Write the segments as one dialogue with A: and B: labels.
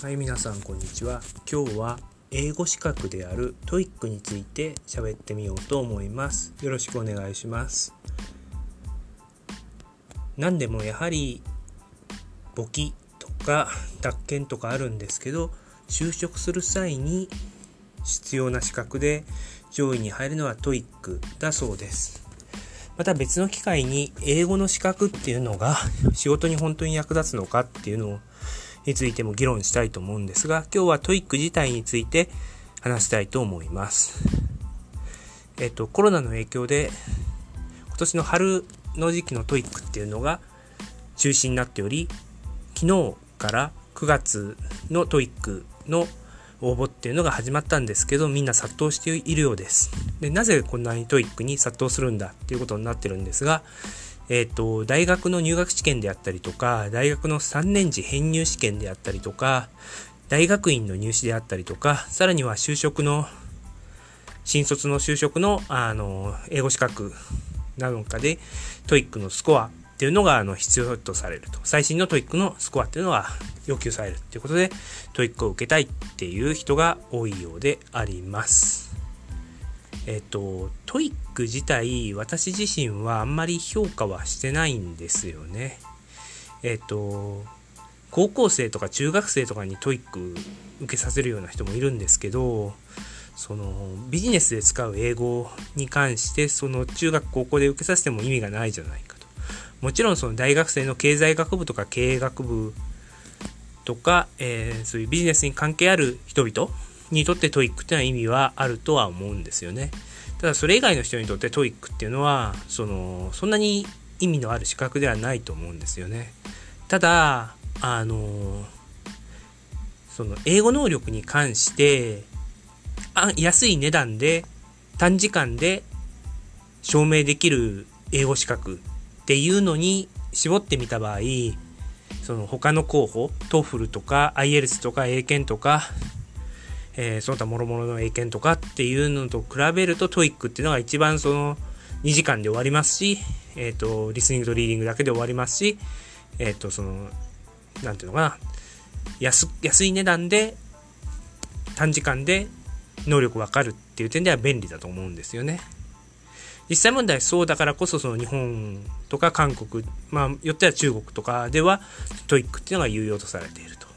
A: はい、皆さんこんにちは。今日は英語資格である TOEIC について喋ってみようと思います。よろしくお願いします。何でもやはり簿記とか宅建とかあるんですけど、就職する際に必要な資格で上位に入るのは TOEIC だそうです。また別の機会に英語の資格っていうのが仕事に本当に役立つのかっていうのをについても議論したいと思うんですが、今日は TOEIC 自体について話したいと思います。えっと、コロナの影響で、今年の春の時期の TOEIC っていうのが中止になっており、昨日から9月の TOEIC の応募っていうのが始まったんですけど、みんな殺到しているようです。で、なぜこんなに TOEIC に殺到するんだっていうことになってるんですが、えっ、と、大学の入学試験であったりとか、大学の3年次編入試験であったりとか、大学院の入試であったりとか、さらには就職の、新卒の就職の、あの、英語資格の中で、 TOEICのスコアっていうのが、あの、必要とされると。最新の TOEIC のスコアっていうのが要求されるっていうことで、 TOEICを受けたいっていう人が多いようであります。えっと、 TOEIC自体、私自身はあんまり評価はしてないんですよね。えっと、高校生とか中学生とかに TOEIC受けさせるような人もいるんですけど、そのビジネスで使う英語に関して、その中学高校で受けさせても意味がないじゃないかと。もちろんその大学生の経済学部とか経営学部とか、えーそういうビジネスに関係ある人々にとって TOEICっていうのは意味はあるとは思うんですよね。ただそれ以外の人にとって TOEIC っていうのはそのそんなに意味のある資格ではないと思うんですよね。ただあのその英語能力に関してあ安い値段で短時間で証明できる英語資格っていうのに絞ってみた場合その他の候補 TOEFL とか IELTS とか英検とかえー、その他諸々の英検とかっていうのと比べると TOEIC っていうのが一番その2時間で終わりますし、えっ、と、リスニングとリーディングだけで終わりますし、えっ、と、その、なんていうのかな、安、安い値段で短時間で能力わかるっていう点では便利だと思うんですよね。実際問題そうだからこそその日本とか韓国、まあ、よっては中国とかでは TOEIC っていうのが有用とされていると。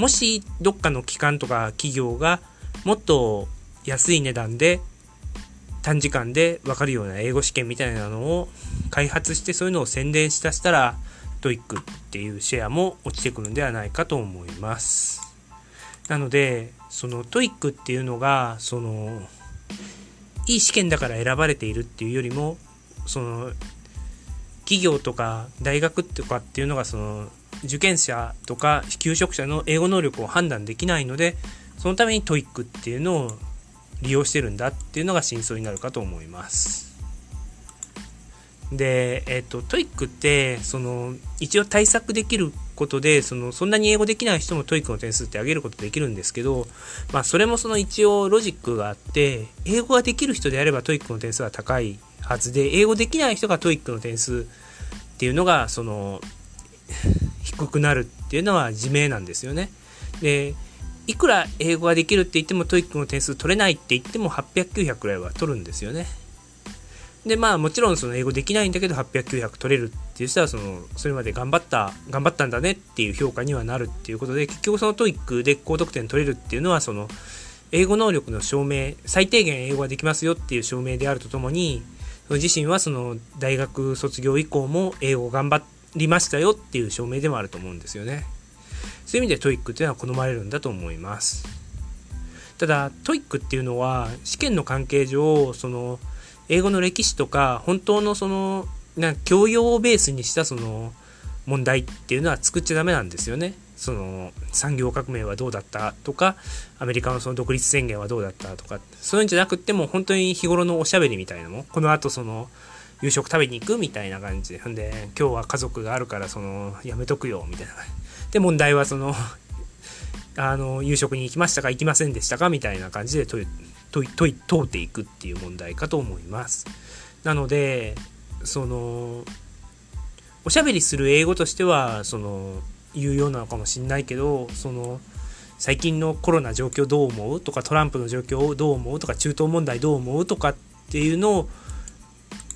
A: もしどっかの機関とか企業がもっと安い値段で短時間で分かるような英語試験みたいなのを開発してそういうのを宣伝しだしたら TOEIC っていうシェアも落ちてくるんではないかと思います。なのでその TOEIC っていうのがそのいい試験だから選ばれているっていうよりもその企業とか大学とかっていうのがその受験者とか求職者の英語能力を判断できないのでそのために TOEIC っていうのを利用してるんだっていうのが真相になるかと思います。で、えっ、と TOEIC ってその一応対策できることでそのそんなに英語できない人も TOEIC の点数って上げることできるんですけど、まあ、それもその一応ロジックがあって英語ができる人であれば TOEIC の点数は高いはずで英語できない人が TOEIC の点数っていうのがその低くなるっていうのは自明なんですよね。で、いくら英語ができるって言っても TOEICの点数取れないって言っても800、900くらいは取るんですよね。で、まあもちろんその英語できないんだけど800、900取れるっていう人はその、それまで頑張った、頑張ったんだねっていう評価にはなるっていうことで、結局その TOEICで高得点取れるっていうのはその、英語能力の証明、最低限英語ができますよっていう証明であるとともに、自身はその大学卒業以降も英語頑張ってりましたよっていう証明でもあると思うんですよね。そういう意味で TOEICっていうのは好まれるんだと思います。ただ、 TOEICっていうのは試験の関係上、その英語の歴史とか本当のそのな教養をベースにしたその問題っていうのは作っちゃダメなんですよね。その産業革命はどうだったとか、アメリカのその独立宣言はどうだったとか、そういうんじゃなくっても本当に日頃のおしゃべりみたいなのも、この後その夕食食べに行くみたいな感じで。ほんで、今日は家族があるから、その、やめとくよ、みたいな。で、問題はその、あの、夕食に行きましたか行きませんでしたかみたいな感じで問い、問い、問、うていくっていう問題かと思います。なので、その、おしゃべりする英語としては、その、有用なのかもしんないけど、その、最近のコロナ状況どう思うとかトランプの状況をどう思うとか中東問題どう思うとかっていうのを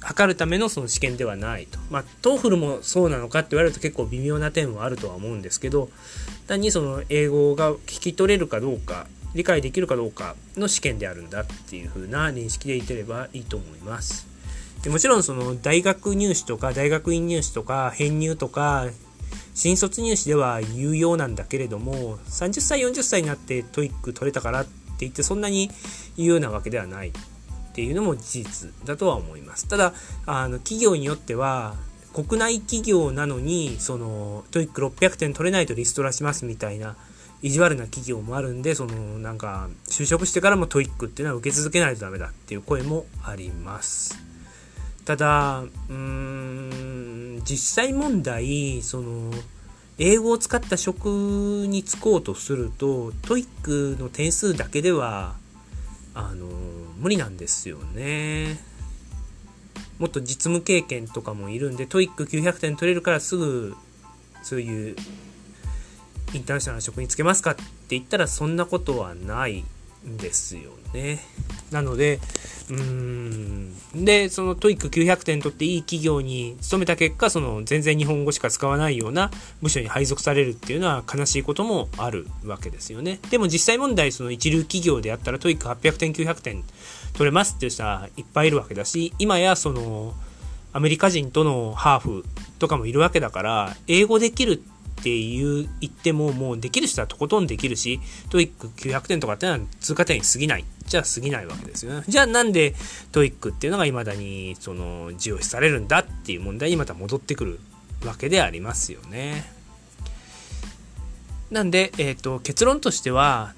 A: 測るためのその試験ではないと。まあ、 TOEFL もそうなのかって言われると結構微妙な点はあるとは思うんですけど、単にその英語が聞き取れるかどうか、理解できるかどうかの試験であるんだっていう風な認識でいてればいいと思います。でもちろんその大学入試とか大学院入試とか編入とか新卒入試では有用なんだけれども30歳40歳になって TOEIC 取れたからって言ってそんなに有用なわけではないっていうのも事実だとは思います。ただ、あの、企業によっては、国内企業なのに、その、 TOEIC600点取れないとリストラしますみたいな、意地悪な企業もあるんで、その、なんか、就職してからも TOEICっていうのは受け続けないとダメだっていう声もあります。ただ、うーん、実際問題、その、英語を使った職に就こうとすると、 TOEICの点数だけでは、あの無理なんですよね。もっと実務経験とかもいるんで、 TOEIC900点取れるからすぐ、そういうインターナショナル職につけますかって言ったらそんなことはないですよね。なので、うーん。で、その TOEIC900点取っていい企業に勤めた結果、その全然日本語しか使わないような部署に配属されるっていうのは悲しいこともあるわけですよね。でも実際問題、その一流企業であったら TOEIC800点900点取れますっていう人はいっぱいいるわけだし、今やそのアメリカ人とのハーフとかもいるわけだから、英語できるってっていう言ってももうできる人はとことんできるし、 TOEIC900点とかってのは通過点に過ぎない。じゃあ過ぎないわけですよね。じゃあなんで TOEICっていうのが未だにその重視されるんだっていう問題にまた戻ってくるわけでありますよね。なんで、えっ、ー、と、結論としては、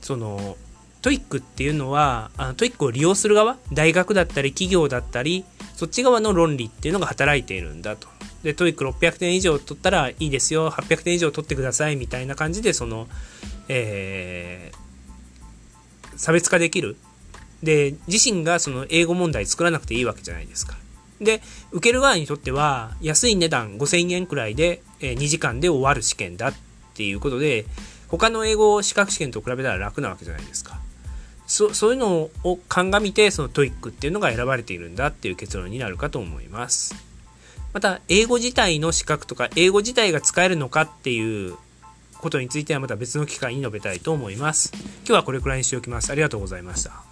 A: その、 TOEICっていうのは、あの TOEICを利用する側、大学だったり企業だったり、そっち側の論理っていうのが働いているんだと。で、 TOEIC600点以上取ったらいいですよ、800点以上取ってくださいみたいな感じで、その、えー、差別化できる。で、自身がその英語問題作らなくていいわけじゃないですか。で、受ける側にとっては、安い値段5000円くらいで、え2時間で終わる試験だっていうことで、他の英語資格試験と比べたら楽なわけじゃないですか。そそういうのを鑑みて、その TOEIC っていうのが選ばれているんだっていう結論になるかと思います。また、英語自体の資格とか、英語自体が使えるのかっていうことについてはまた別の機会に述べたいと思います。今日はこれくらいにしておきます。ありがとうございました。